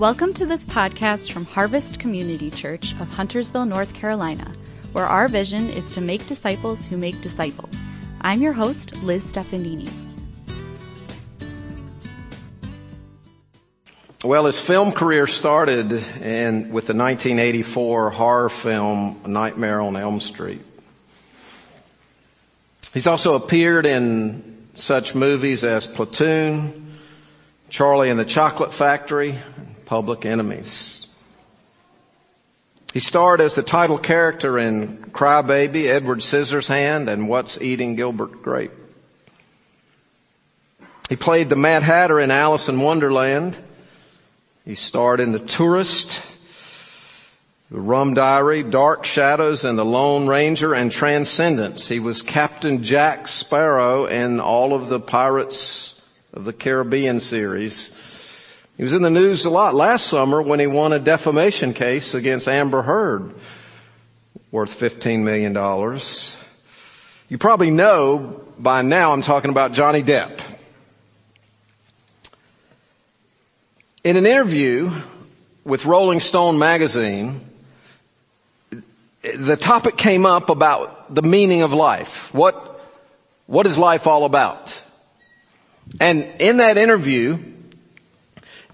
Welcome to this podcast from Harvest Community Church of Huntersville, North Carolina, where our vision is to make disciples who make disciples. I'm your host, Liz Stefanini. Well, his film career started in, with the 1984 horror film Nightmare on Elm Street. He's also appeared in such movies as Platoon, Charlie and the Chocolate Factory, Public Enemies. He starred as the title character in Crybaby, Edward Scissorhands, and What's Eating Gilbert Grape. He played the Mad Hatter in Alice in Wonderland. He starred in The Tourist, The Rum Diary, Dark Shadows, and The Lone Ranger, and Transcendence. He was Captain Jack Sparrow in all of the Pirates of the Caribbean series. He was in the news a lot last summer when he won a defamation case against Amber Heard worth $15 million. You probably know by now I'm talking about Johnny Depp. In an interview with Rolling Stone magazine, the topic came up about the meaning of life. What, what is life all about? And in that interview,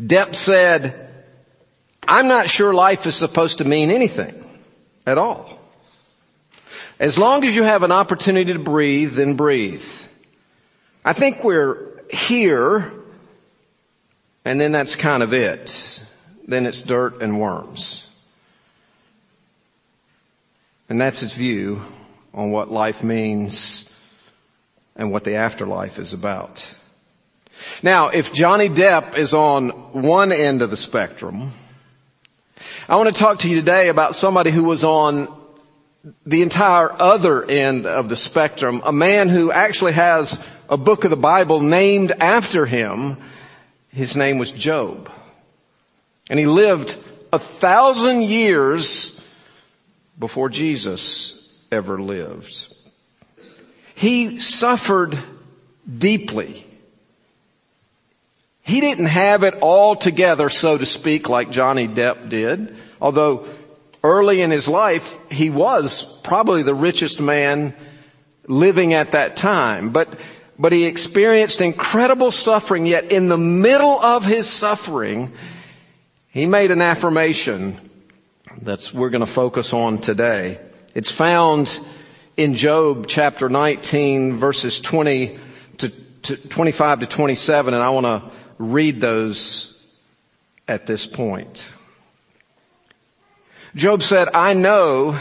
Depp said, I'm not sure life is supposed to mean anything at all. As long as you have an opportunity to breathe, then breathe. I think we're here, and then that's kind of it. Then it's dirt and worms. And that's his view on what life means and what the afterlife is about. Now, if Johnny Depp is on one end of the spectrum, I want to talk to you today about somebody who was on the entire other end of the spectrum, a man who actually has a book of the Bible named after him. His name was Job. And he lived a thousand years before Jesus ever lived. He suffered deeply he didn't have it all together, so to speak, like Johnny Depp did. Although early in his life, he was probably the richest man living at that time. But, but he experienced incredible suffering, yet in the middle of his suffering, he made an affirmation that's we're going to focus on today. It's found in Job chapter 19 verses 20 to, to 25 to 27 and I want to read those at this point. Job said, I know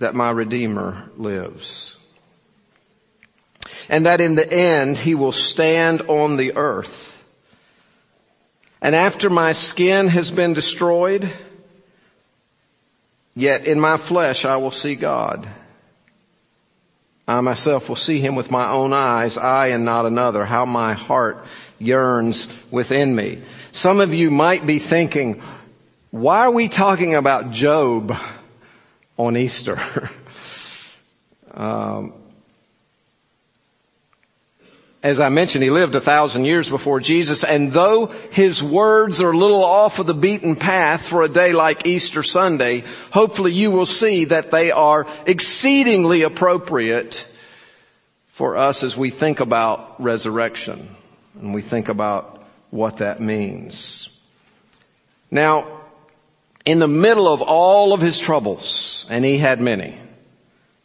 that my Redeemer lives. And that in the end he will stand on the earth. And after my skin has been destroyed, yet in my flesh I will see God. I myself will see him with my own eyes, I and not another, how my heart yearns within me. Some of you might be thinking, why are we talking about Job on Easter? um, as I mentioned, he lived a thousand years before Jesus, and though his words are a little off of the beaten path for a day like Easter Sunday, hopefully you will see that they are exceedingly appropriate for us as we think about resurrection and we think about what that means. Now, in the middle of all of his troubles, and he had many,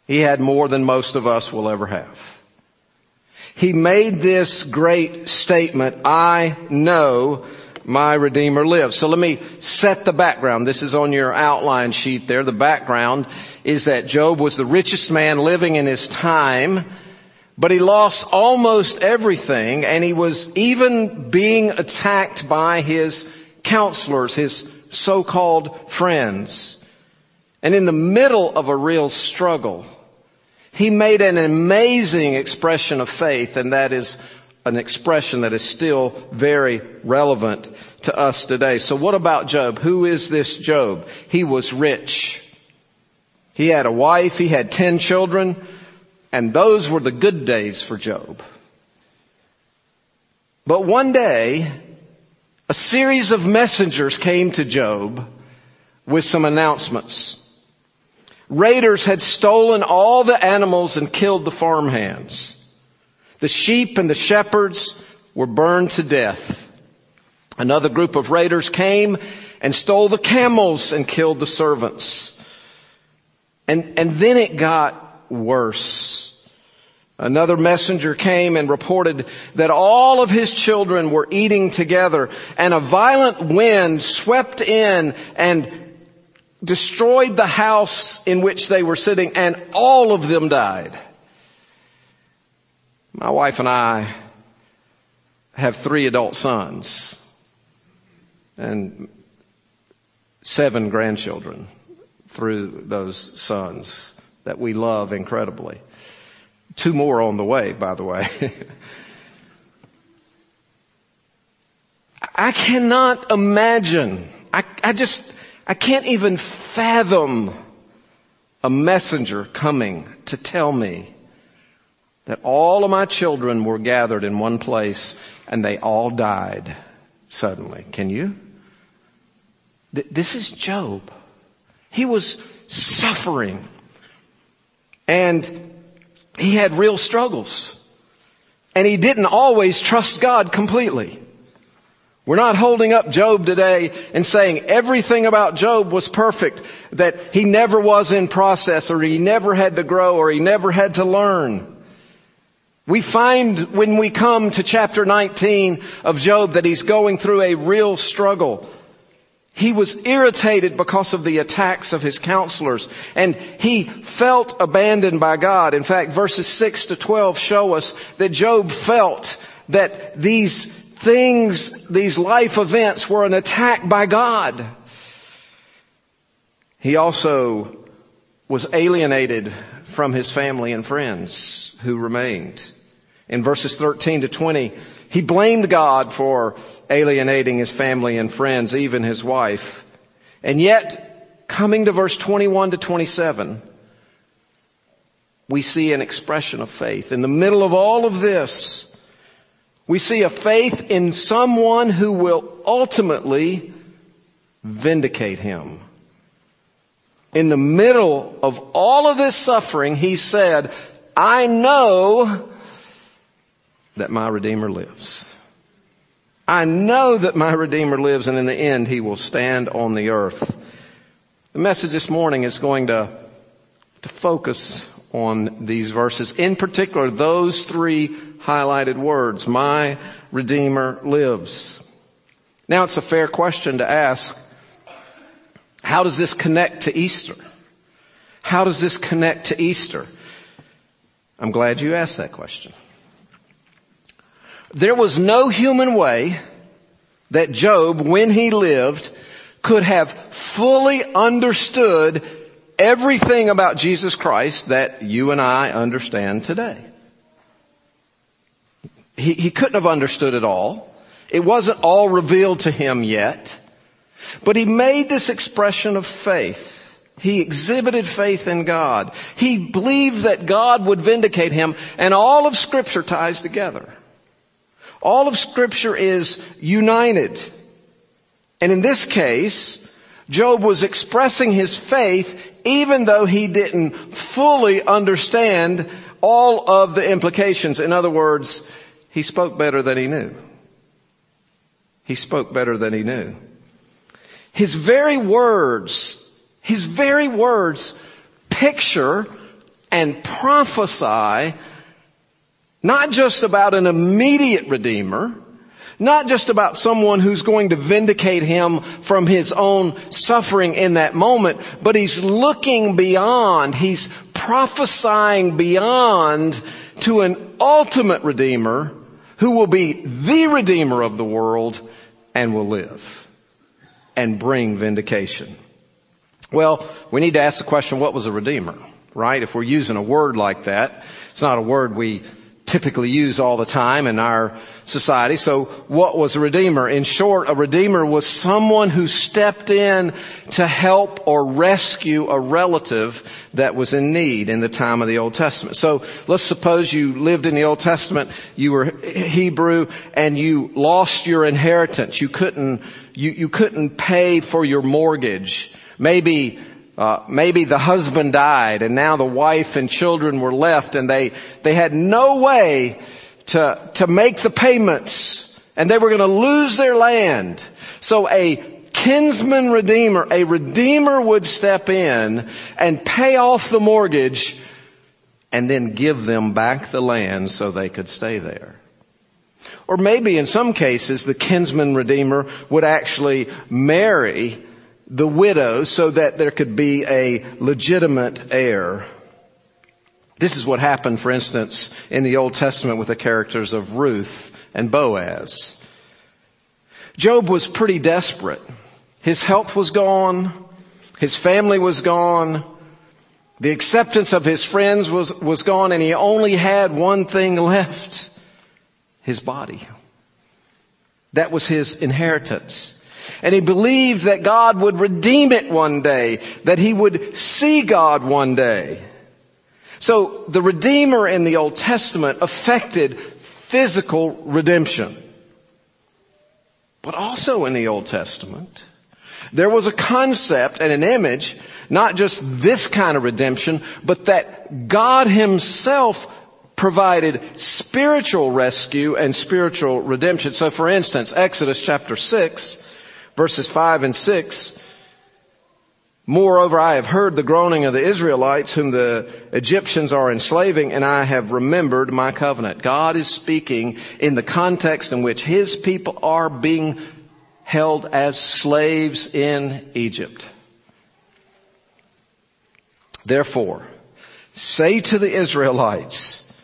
he had more than most of us will ever have he made this great statement, I know my Redeemer lives. So let me set the background. This is on your outline sheet there. The background is that Job was the richest man living in his time, but he lost almost everything and he was even being attacked by his counselors, his so-called friends. And in the middle of a real struggle, he made an amazing expression of faith, and that is an expression that is still very relevant to us today. So what about Job? Who is this Job? He was rich. He had a wife, he had ten children, and those were the good days for Job. But one day, a series of messengers came to Job with some announcements. Raiders had stolen all the animals and killed the farmhands. The sheep and the shepherds were burned to death. Another group of raiders came and stole the camels and killed the servants. And, and then it got worse. Another messenger came and reported that all of his children were eating together and a violent wind swept in and destroyed the house in which they were sitting and all of them died. My wife and I have three adult sons and seven grandchildren through those sons that we love incredibly. Two more on the way, by the way. I cannot imagine. I, I just, I can't even fathom a messenger coming to tell me that all of my children were gathered in one place and they all died suddenly. Can you? This is Job. He was suffering and he had real struggles and he didn't always trust God completely. We're not holding up Job today and saying everything about Job was perfect, that he never was in process or he never had to grow or he never had to learn. We find when we come to chapter 19 of Job that he's going through a real struggle. He was irritated because of the attacks of his counselors and he felt abandoned by God. In fact, verses 6 to 12 show us that Job felt that these things, these life events were an attack by God. He also was alienated from his family and friends who remained in verses 13 to 20, he blamed God for alienating his family and friends, even his wife. And yet, coming to verse 21 to 27, we see an expression of faith. In the middle of all of this, we see a faith in someone who will ultimately vindicate him. In the middle of all of this suffering, he said, I know that my Redeemer lives. I know that my Redeemer lives and in the end he will stand on the earth. The message this morning is going to, to focus on these verses. In particular, those three highlighted words, my Redeemer lives. Now it's a fair question to ask, how does this connect to Easter? How does this connect to Easter? I'm glad you asked that question. There was no human way that Job, when he lived, could have fully understood everything about Jesus Christ that you and I understand today. He, he couldn't have understood it all. It wasn't all revealed to him yet. But he made this expression of faith. He exhibited faith in God. He believed that God would vindicate him and all of scripture ties together. All of scripture is united. And in this case, Job was expressing his faith even though he didn't fully understand all of the implications. In other words, he spoke better than he knew. He spoke better than he knew. His very words, his very words picture and prophesy not just about an immediate redeemer, not just about someone who's going to vindicate him from his own suffering in that moment, but he's looking beyond, he's prophesying beyond to an ultimate redeemer who will be the redeemer of the world and will live and bring vindication. Well, we need to ask the question, what was a redeemer? Right? If we're using a word like that, it's not a word we typically use all the time in our society. So what was a redeemer? In short, a redeemer was someone who stepped in to help or rescue a relative that was in need in the time of the Old Testament. So let's suppose you lived in the Old Testament, you were Hebrew, and you lost your inheritance. You couldn't, you, you couldn't pay for your mortgage. Maybe uh, maybe the husband died and now the wife and children were left and they, they had no way to, to make the payments and they were going to lose their land. So a kinsman redeemer, a redeemer would step in and pay off the mortgage and then give them back the land so they could stay there. Or maybe in some cases the kinsman redeemer would actually marry the widow so that there could be a legitimate heir. This is what happened, for instance, in the Old Testament with the characters of Ruth and Boaz. Job was pretty desperate. His health was gone. His family was gone. The acceptance of his friends was, was gone and he only had one thing left. His body. That was his inheritance. And he believed that God would redeem it one day, that he would see God one day. So the Redeemer in the Old Testament affected physical redemption. But also in the Old Testament, there was a concept and an image, not just this kind of redemption, but that God himself provided spiritual rescue and spiritual redemption. So for instance, Exodus chapter 6, verses 5 and 6. Moreover, I have heard the groaning of the Israelites whom the Egyptians are enslaving and I have remembered my covenant. God is speaking in the context in which his people are being held as slaves in Egypt. Therefore, say to the Israelites,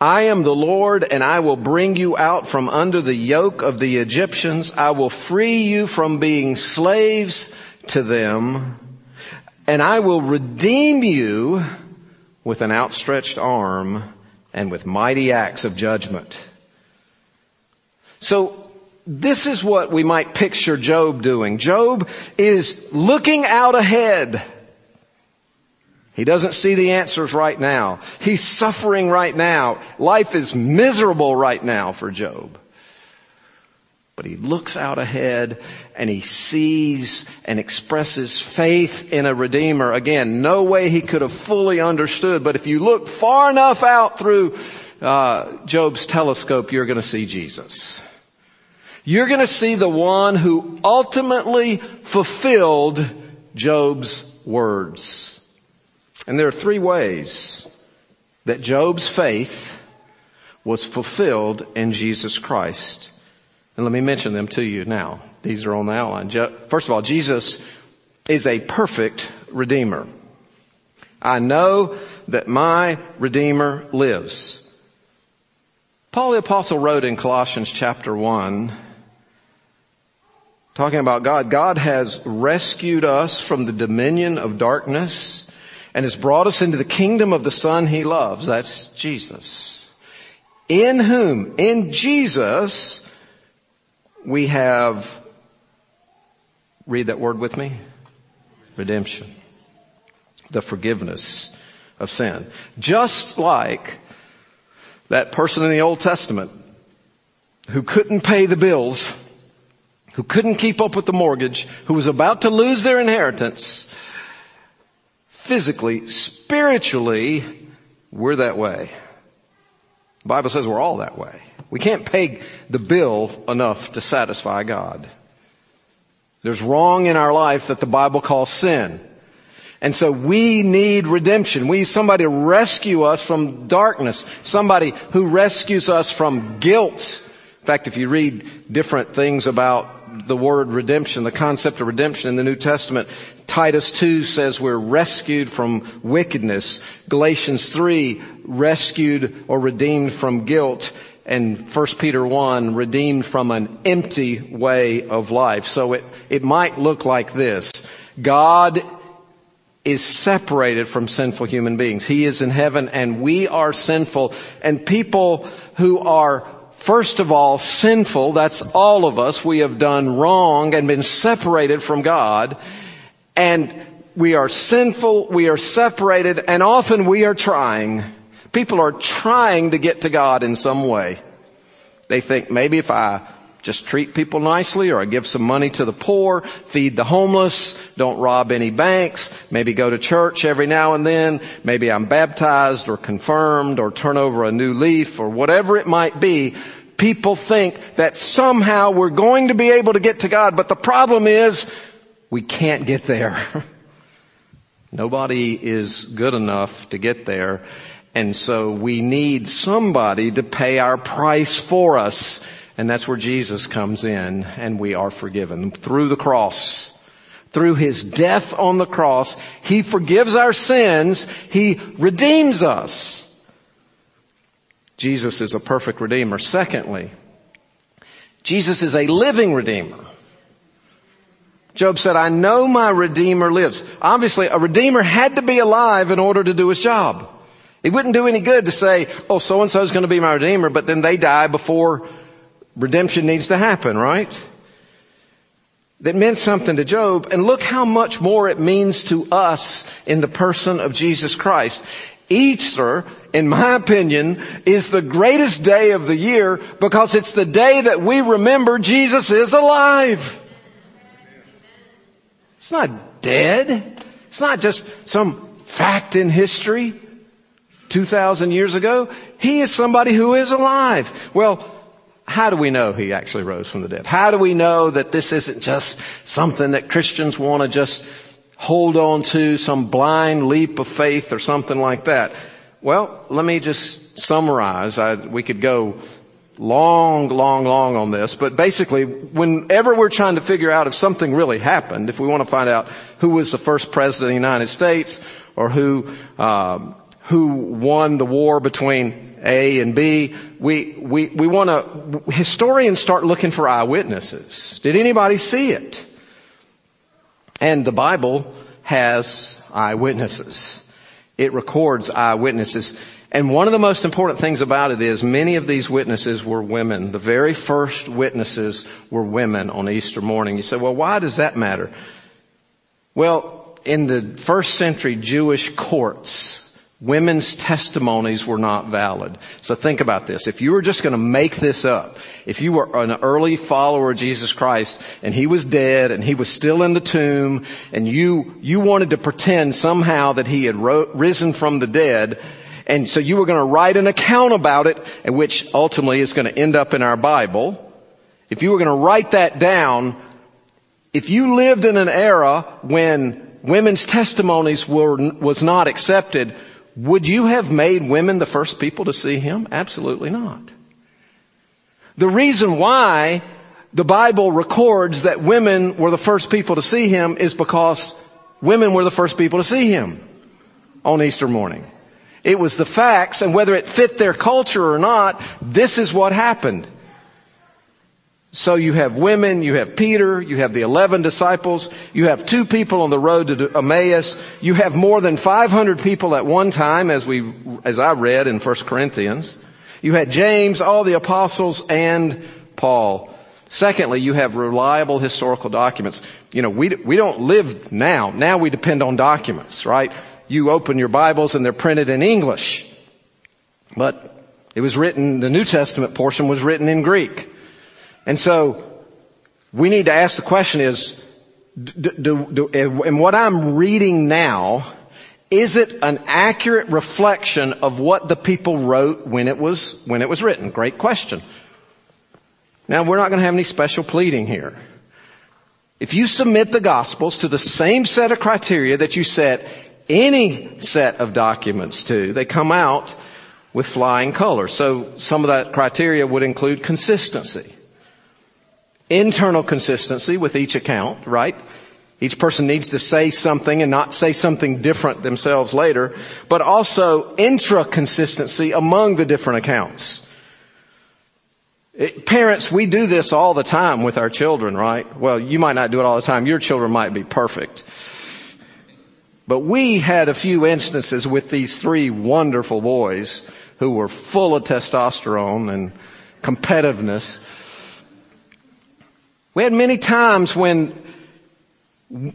I am the Lord and I will bring you out from under the yoke of the Egyptians. I will free you from being slaves to them and I will redeem you with an outstretched arm and with mighty acts of judgment. So this is what we might picture Job doing. Job is looking out ahead. He doesn't see the answers right now. He's suffering right now. Life is miserable right now for Job. But he looks out ahead and he sees and expresses faith in a Redeemer. Again, no way he could have fully understood, but if you look far enough out through uh, Job's telescope, you're going to see Jesus. You're going to see the one who ultimately fulfilled Job's words. And there are three ways that Job's faith was fulfilled in Jesus Christ. And let me mention them to you now. These are on the outline. First of all, Jesus is a perfect Redeemer. I know that my Redeemer lives. Paul the Apostle wrote in Colossians chapter 1, talking about God, God has rescued us from the dominion of darkness and has brought us into the kingdom of the Son he loves. That's Jesus. In whom, in Jesus, we have, read that word with me, redemption. The forgiveness of sin. Just like that person in the Old Testament who couldn't pay the bills, who couldn't keep up with the mortgage, who was about to lose their inheritance, physically, spiritually, we're that way. The Bible says we're all that way. We can't pay the bill enough to satisfy God. There's wrong in our life that the Bible calls sin. And so we need redemption. We need somebody to rescue us from darkness. Somebody who rescues us from guilt. In fact, if you read different things about the word redemption, the concept of redemption in the New Testament. Titus 2 says we're rescued from wickedness. Galatians 3, rescued or redeemed from guilt. And 1 Peter 1, redeemed from an empty way of life. So it, it might look like this. God is separated from sinful human beings. He is in heaven and we are sinful. And people who are First of all, sinful, that's all of us. We have done wrong and been separated from God. And we are sinful, we are separated, and often we are trying. People are trying to get to God in some way. They think maybe if I just treat people nicely or I give some money to the poor, feed the homeless, don't rob any banks, maybe go to church every now and then, maybe I'm baptized or confirmed or turn over a new leaf or whatever it might be. People think that somehow we're going to be able to get to God, but the problem is we can't get there. Nobody is good enough to get there. And so we need somebody to pay our price for us. And that's where Jesus comes in and we are forgiven through the cross. Through his death on the cross, he forgives our sins. He redeems us. Jesus is a perfect redeemer. Secondly, Jesus is a living redeemer. Job said, I know my redeemer lives. Obviously, a redeemer had to be alive in order to do his job. It wouldn't do any good to say, oh, so and so is going to be my redeemer, but then they die before redemption needs to happen, right? That meant something to Job, and look how much more it means to us in the person of Jesus Christ. Easter, in my opinion, is the greatest day of the year because it's the day that we remember Jesus is alive. It's not dead. It's not just some fact in history. 2,000 years ago. He is somebody who is alive. Well, how do we know he actually rose from the dead? How do we know that this isn't just something that Christians want to just hold on to, some blind leap of faith or something like that? Well, let me just summarize. I, we could go long, long, long on this, but basically, whenever we're trying to figure out if something really happened, if we want to find out who was the first president of the United States or who um, who won the war between A and B. We, we, we want to, historians start looking for eyewitnesses. Did anybody see it? And the Bible has eyewitnesses. It records eyewitnesses. And one of the most important things about it is many of these witnesses were women. The very first witnesses were women on Easter morning. You say, well, why does that matter? Well, in the first century Jewish courts, women's testimonies were not valid. So think about this. If you were just going to make this up, if you were an early follower of Jesus Christ and he was dead and he was still in the tomb and you, you wanted to pretend somehow that he had ro- risen from the dead, and so you were going to write an account about it, which ultimately is going to end up in our Bible. If you were going to write that down, if you lived in an era when women's testimonies were, was not accepted, would you have made women the first people to see him? Absolutely not. The reason why the Bible records that women were the first people to see him is because women were the first people to see him on Easter morning. It was the facts and whether it fit their culture or not, this is what happened. So you have women, you have Peter, you have the 11 disciples, you have two people on the road to Emmaus, you have more than 500 people at one time as we, as I read in 1 Corinthians. You had James, all the apostles, and Paul. Secondly, you have reliable historical documents. You know, we, we don't live now. Now we depend on documents, right? You open your Bibles and they're printed in English. But it was written, the New Testament portion was written in Greek. And so we need to ask the question is, do, do, do, in what I'm reading now, is it an accurate reflection of what the people wrote when it was, when it was written? Great question. Now we're not going to have any special pleading here. If you submit the gospels to the same set of criteria that you set any set of documents to, they come out with flying colors. So some of that criteria would include consistency internal consistency with each account, right? Each person needs to say something and not say something different themselves later, but also intra-consistency among the different accounts. It, parents, we do this all the time with our children, right? Well, you might not do it all the time. Your children might be perfect. But we had a few instances with these three wonderful boys who were full of testosterone and competitiveness. We had many times when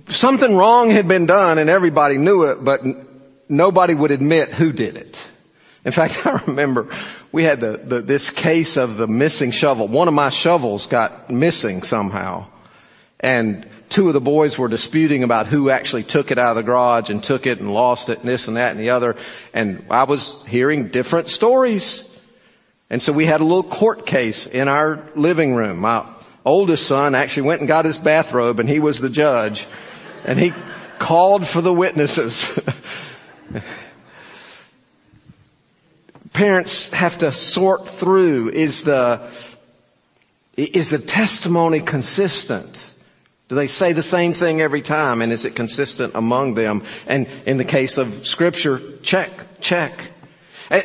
something wrong had been done and everybody knew it, but nobody would admit who did it. In fact, I remember we had the, the, this case of the missing shovel. One of my shovels got missing somehow. And two of the boys were disputing about who actually took it out of the garage and took it and lost it and this and that and the other. And I was hearing different stories. And so we had a little court case in our living room. My oldest son actually went and got his bathrobe and he was the judge. And he called for the witnesses. Parents have to sort through is the, is the testimony consistent? Do they say the same thing every time and is it consistent among them? And in the case of scripture, check, check.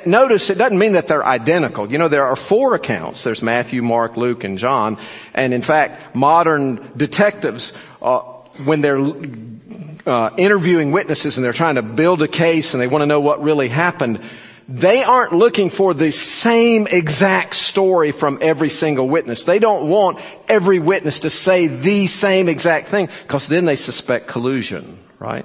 Notice it doesn't mean that they're identical. You know, there are four accounts. There's Matthew, Mark, Luke, and John. And in fact, modern detectives, uh, when they're uh, interviewing witnesses and they're trying to build a case and they want to know what really happened, they aren't looking for the same exact story from every single witness. They don't want every witness to say the same exact thing because then they suspect collusion, right?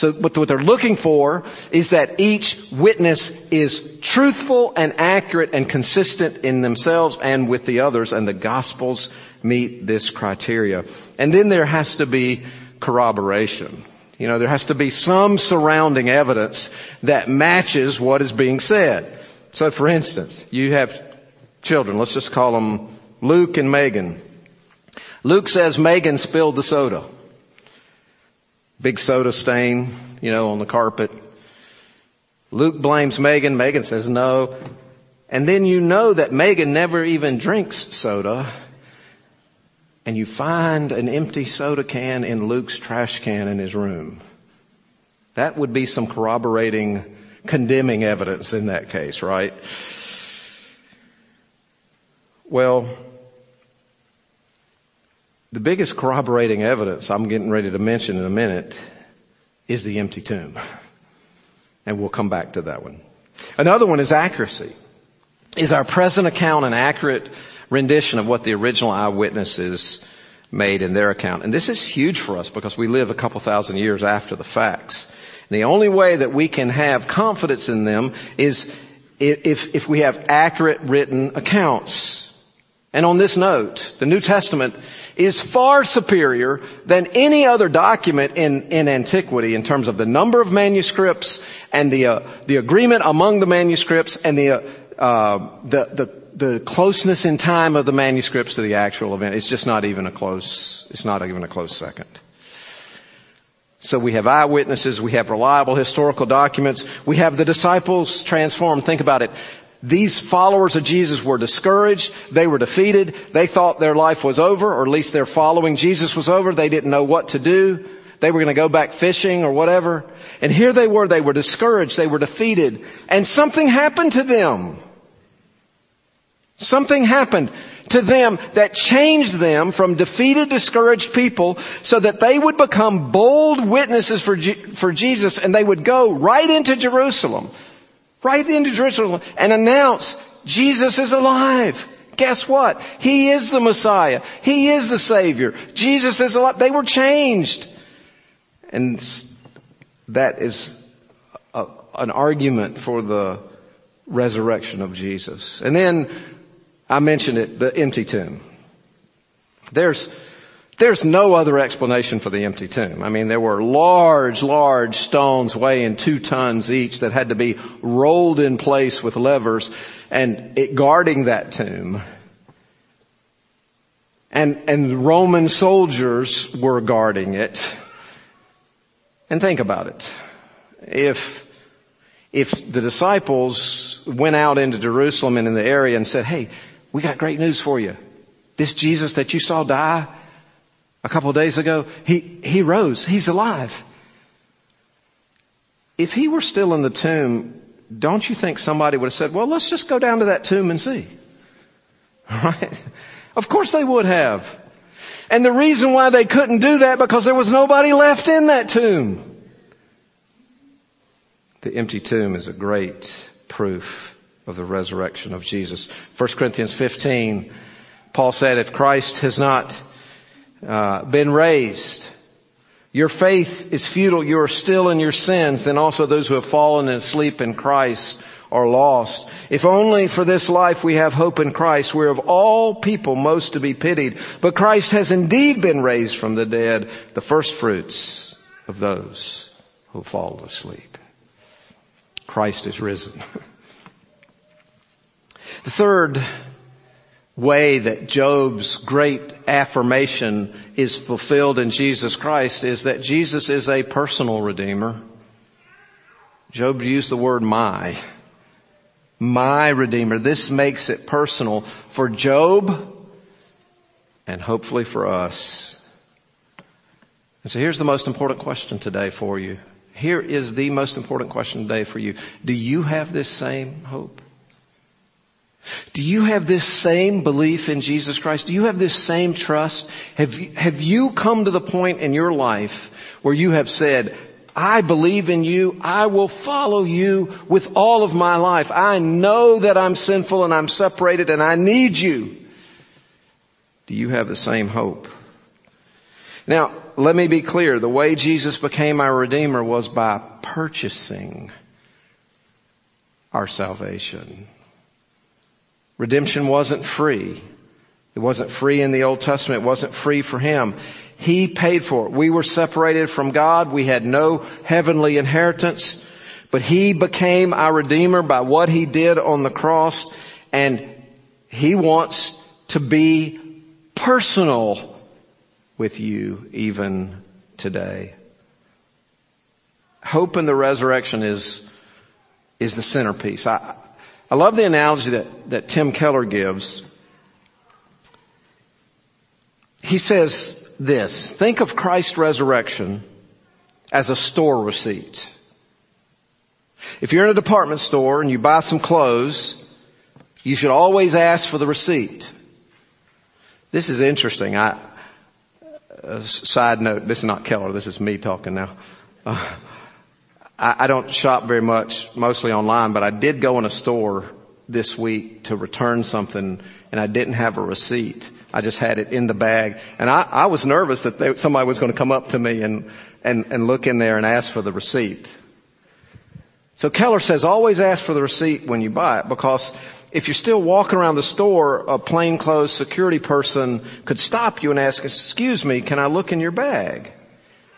So what they're looking for is that each witness is truthful and accurate and consistent in themselves and with the others and the gospels meet this criteria. And then there has to be corroboration. You know, there has to be some surrounding evidence that matches what is being said. So for instance, you have children. Let's just call them Luke and Megan. Luke says Megan spilled the soda. Big soda stain, you know, on the carpet. Luke blames Megan. Megan says no. And then you know that Megan never even drinks soda and you find an empty soda can in Luke's trash can in his room. That would be some corroborating, condemning evidence in that case, right? Well, the biggest corroborating evidence I'm getting ready to mention in a minute is the empty tomb. And we'll come back to that one. Another one is accuracy. Is our present account an accurate rendition of what the original eyewitnesses made in their account. And this is huge for us because we live a couple thousand years after the facts. And the only way that we can have confidence in them is if, if we have accurate written accounts. And on this note, the New Testament is far superior than any other document in, in antiquity in terms of the number of manuscripts and the, uh, the agreement among the manuscripts and the, uh, uh, the, the the closeness in time of the manuscripts to the actual event. It's just not even a close, it's not even a close second. So we have eyewitnesses, we have reliable historical documents, we have the disciples transformed. Think about it. These followers of Jesus were discouraged. They were defeated. They thought their life was over, or at least their following Jesus was over. They didn't know what to do. They were going to go back fishing or whatever. And here they were. They were discouraged. They were defeated. And something happened to them. Something happened to them that changed them from defeated, discouraged people so that they would become bold witnesses for, for Jesus and they would go right into Jerusalem, right into Jerusalem and announce Jesus is alive. Guess what? He is the Messiah. He is the Savior. Jesus is alive. They were changed. And that is a, an argument for the resurrection of Jesus. And then I mentioned it, the empty tomb. There's, there's no other explanation for the empty tomb. I mean, there were large, large stones weighing two tons each that had to be rolled in place with levers and it guarding that tomb. And, and Roman soldiers were guarding it. And think about it. If, if the disciples went out into Jerusalem and in the area and said, hey, we got great news for you. This Jesus that you saw die a couple days ago, he, he rose. He's alive. If he were still in the tomb, don't you think somebody would have said, well, let's just go down to that tomb and see? Right? Of course they would have. And the reason why they couldn't do that because there was nobody left in that tomb. The empty tomb is a great proof of the resurrection of Jesus. 1 Corinthians 15, Paul said, if Christ has not uh, been raised, your faith is futile. You are still in your sins. Then also those who have fallen asleep in Christ are lost. If only for this life we have hope in Christ, we're of all people most to be pitied. But Christ has indeed been raised from the dead, the first fruits of those who fall asleep. Christ is risen. the third way that Job's great affirmation is fulfilled in Jesus Christ is that Jesus is a personal redeemer. Job used the word my. My redeemer. This makes it personal for Job and hopefully for us. And so here's the most important question today for you. Here is the most important question today for you. Do you have this same hope? Do you have this same belief in Jesus Christ? Do you have this same trust? Have you, have you come to the point in your life where you have said, I believe in you. I will follow you with all of my life. I know that I'm sinful and I'm separated and I need you. Do you have the same hope? Now, let me be clear. The way Jesus became our Redeemer was by purchasing our salvation. Redemption wasn't free. It wasn't free in the Old Testament. It wasn't free for him. He paid for it. We were separated from God. We had no heavenly inheritance, but he became our Redeemer by what he did on the cross and he wants to be personal with you even today. Hope in the resurrection is, is the centerpiece. I, I love the analogy that, that Tim Keller gives. He says this, think of Christ's resurrection as a store receipt. If you're in a department store and you buy some clothes, you should always ask for the receipt. This is interesting. I, side note, this is not Keller, this is me talking now. Uh, I, I don't shop very much, mostly online, but I did go in a store this week to return something and I didn't have a receipt. I just had it in the bag. And I, I was nervous that they, somebody was going to come up to me and, and, and look in there and ask for the receipt. So Keller says always ask for the receipt when you buy it because if you're still walking around the store, a plainclothes security person could stop you and ask, excuse me, can I look in your bag?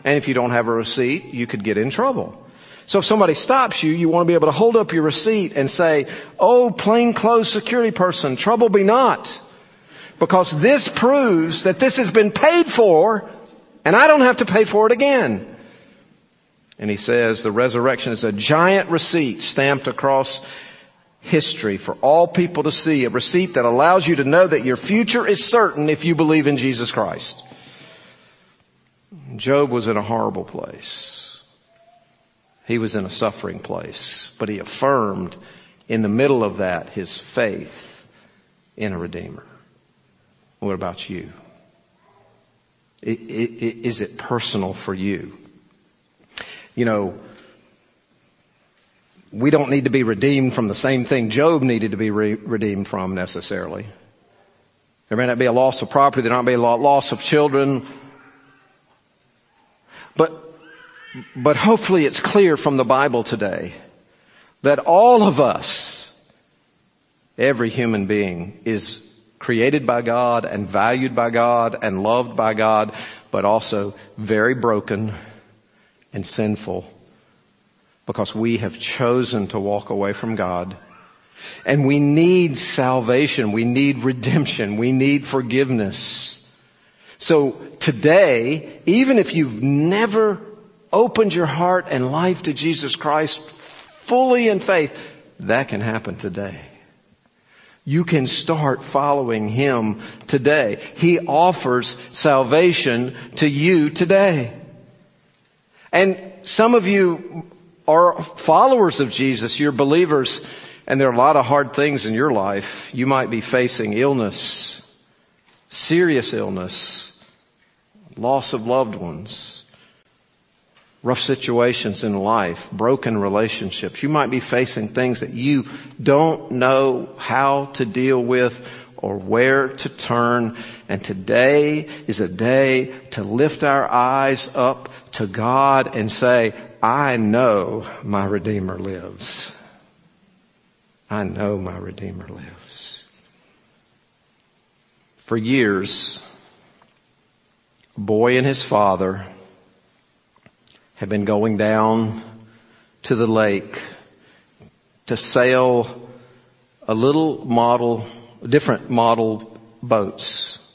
And if you don't have a receipt, you could get in trouble. So if somebody stops you, you want to be able to hold up your receipt and say, Oh, plainclothes security person, trouble be not. Because this proves that this has been paid for and I don't have to pay for it again. And he says the resurrection is a giant receipt stamped across history for all people to see, a receipt that allows you to know that your future is certain if you believe in Jesus Christ. Job was in a horrible place. He was in a suffering place, but he affirmed in the middle of that his faith in a Redeemer. What about you? Is it personal for you? You know, we don't need to be redeemed from the same thing Job needed to be re- redeemed from necessarily. There may not be a loss of property, there may not be a loss of children. But but hopefully it's clear from the Bible today that all of us, every human being is created by God and valued by God and loved by God, but also very broken and sinful because we have chosen to walk away from God. And we need salvation. We need redemption. We need forgiveness. So today, even if you've never opened your heart and life to Jesus Christ fully in faith, that can happen today. You can start following Him today. He offers salvation to you today. And some of you are followers of Jesus. You're believers and there are a lot of hard things in your life. You might be facing illness, serious illness, loss of loved ones, rough situations in life, broken relationships. You might be facing things that you don't know how to deal with or where to turn. And today is a day to lift our eyes up to God and say, I know my Redeemer lives. I know my Redeemer lives. For years, a boy and his father had been going down to the lake to sail a little model, different model boats.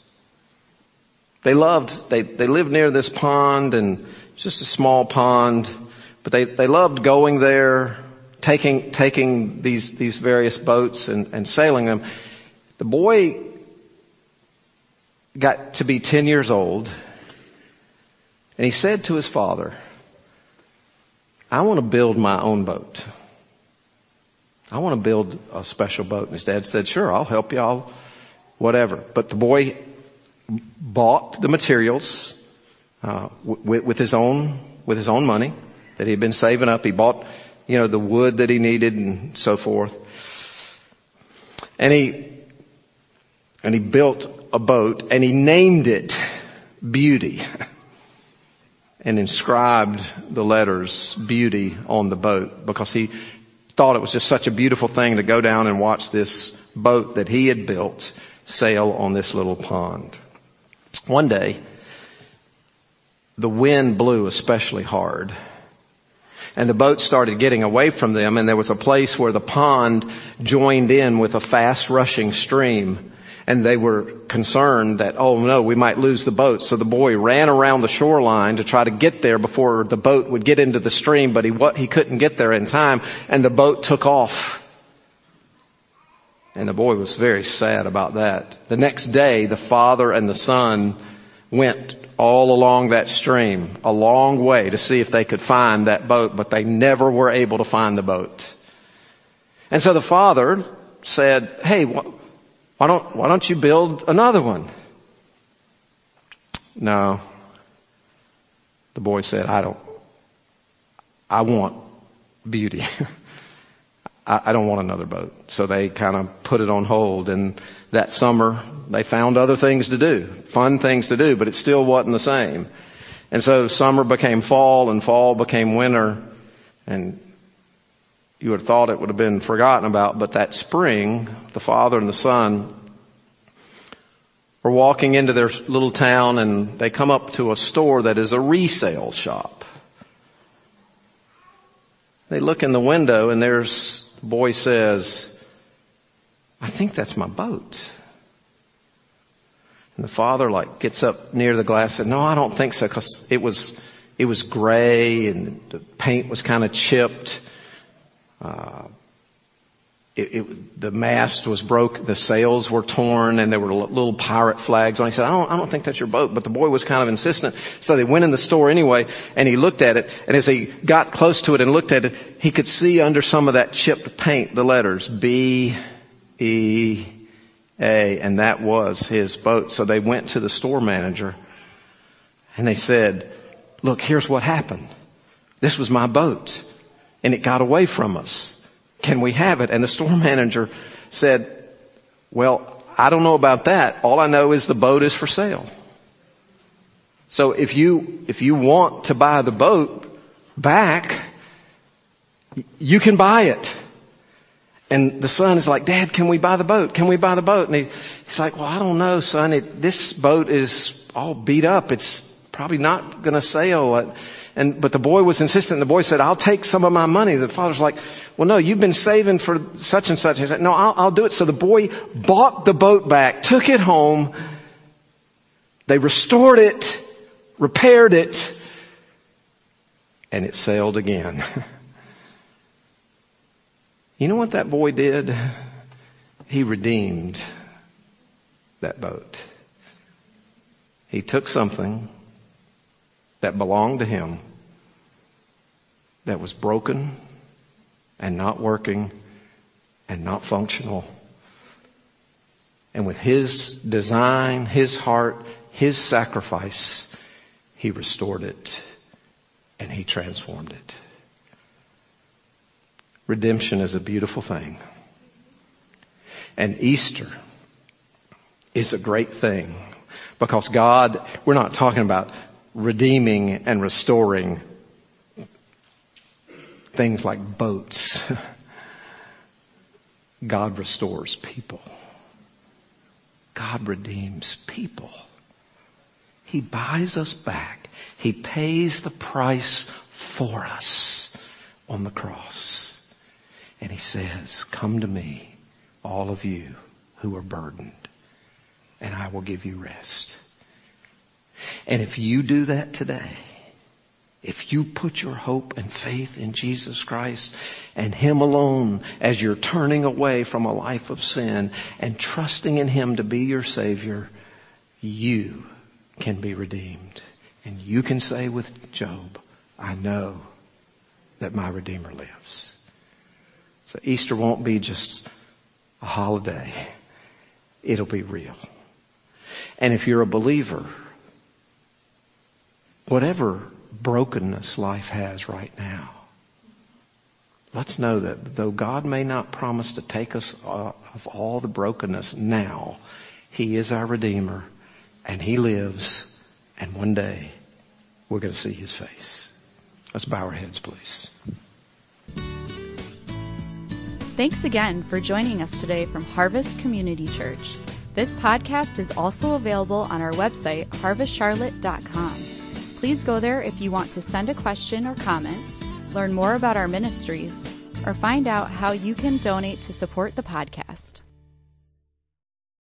They loved, they, they lived near this pond and just a small pond, but they, they loved going there, taking, taking these, these various boats and, and sailing them. The boy got to be 10 years old and he said to his father, I want to build my own boat. I want to build a special boat. And his dad said, sure, I'll help you. I'll, whatever. But the boy bought the materials, uh, with, with his own, with his own money that he had been saving up. He bought, you know, the wood that he needed and so forth. And he, and he built a boat and he named it Beauty. and inscribed the letters beauty on the boat because he thought it was just such a beautiful thing to go down and watch this boat that he had built sail on this little pond. One day, the wind blew especially hard and the boat started getting away from them and there was a place where the pond joined in with a fast rushing stream and they were concerned that, oh no, we might lose the boat. So the boy ran around the shoreline to try to get there before the boat would get into the stream, but he, he couldn't get there in time, and the boat took off. And the boy was very sad about that. The next day, the father and the son went all along that stream, a long way to see if they could find that boat, but they never were able to find the boat. And so the father said, hey, why don't, why don't you build another one? No. The boy said, I don't, I want beauty. I, I don't want another boat. So they kind of put it on hold and that summer they found other things to do, fun things to do, but it still wasn't the same. And so summer became fall and fall became winter and you would have thought it would have been forgotten about, but that spring, the father and the son were walking into their little town and they come up to a store that is a resale shop. They look in the window and there's, the boy says, I think that's my boat. And the father like gets up near the glass and no, I don't think so because it was, it was gray and the paint was kind of chipped uh, it, it, the mast was broke, the sails were torn, and there were little pirate flags on. He said, I don't, I don't think that's your boat. But the boy was kind of insistent. So they went in the store anyway, and he looked at it, and as he got close to it and looked at it, he could see under some of that chipped paint the letters B, E, A, and that was his boat. So they went to the store manager, and they said, look, here's what happened. This was my boat and it got away from us. Can we have it? And the store manager said, well, I don't know about that. All I know is the boat is for sale. So if you, if you want to buy the boat back, you can buy it. And the son is like, Dad, can we buy the boat? Can we buy the boat? And he, he's like, well, I don't know, son. It, this boat is all beat up. It's probably not going to sail. And, but the boy was insistent. The boy said, I'll take some of my money. The father's like, well, no, you've been saving for such and such. He said, no, I'll, I'll do it. So the boy bought the boat back, took it home. They restored it, repaired it, and it sailed again. you know what that boy did? He redeemed that boat. He took something that belonged to him that was broken and not working and not functional. And with his design, his heart, his sacrifice, he restored it. and he transformed it. Redemption is a beautiful thing. And Easter is a great thing because God, we're not talking about redeeming and restoring things like boats. God restores people. God redeems people. He buys us back. He pays the price for us on the cross. And he says, come to me, all of you who are burdened, and I will give you rest. And if you do that today, if you put your hope and faith in Jesus Christ and Him alone as you're turning away from a life of sin and trusting in Him to be your Savior, you can be redeemed. And you can say with Job, I know that my Redeemer lives. So Easter won't be just a holiday. It'll be real. And if you're a believer, whatever brokenness life has right now, let's know that though God may not promise to take us uh, of all the brokenness now, He is our Redeemer and He lives and one day we're going to see His face. Let's bow our heads, please. Thanks again for joining us today from Harvest Community Church. This podcast is also available on our website, harvestcharlotte.com. Please go there if you want to send a question or comment, learn more about our ministries, or find out how you can donate to support the podcast.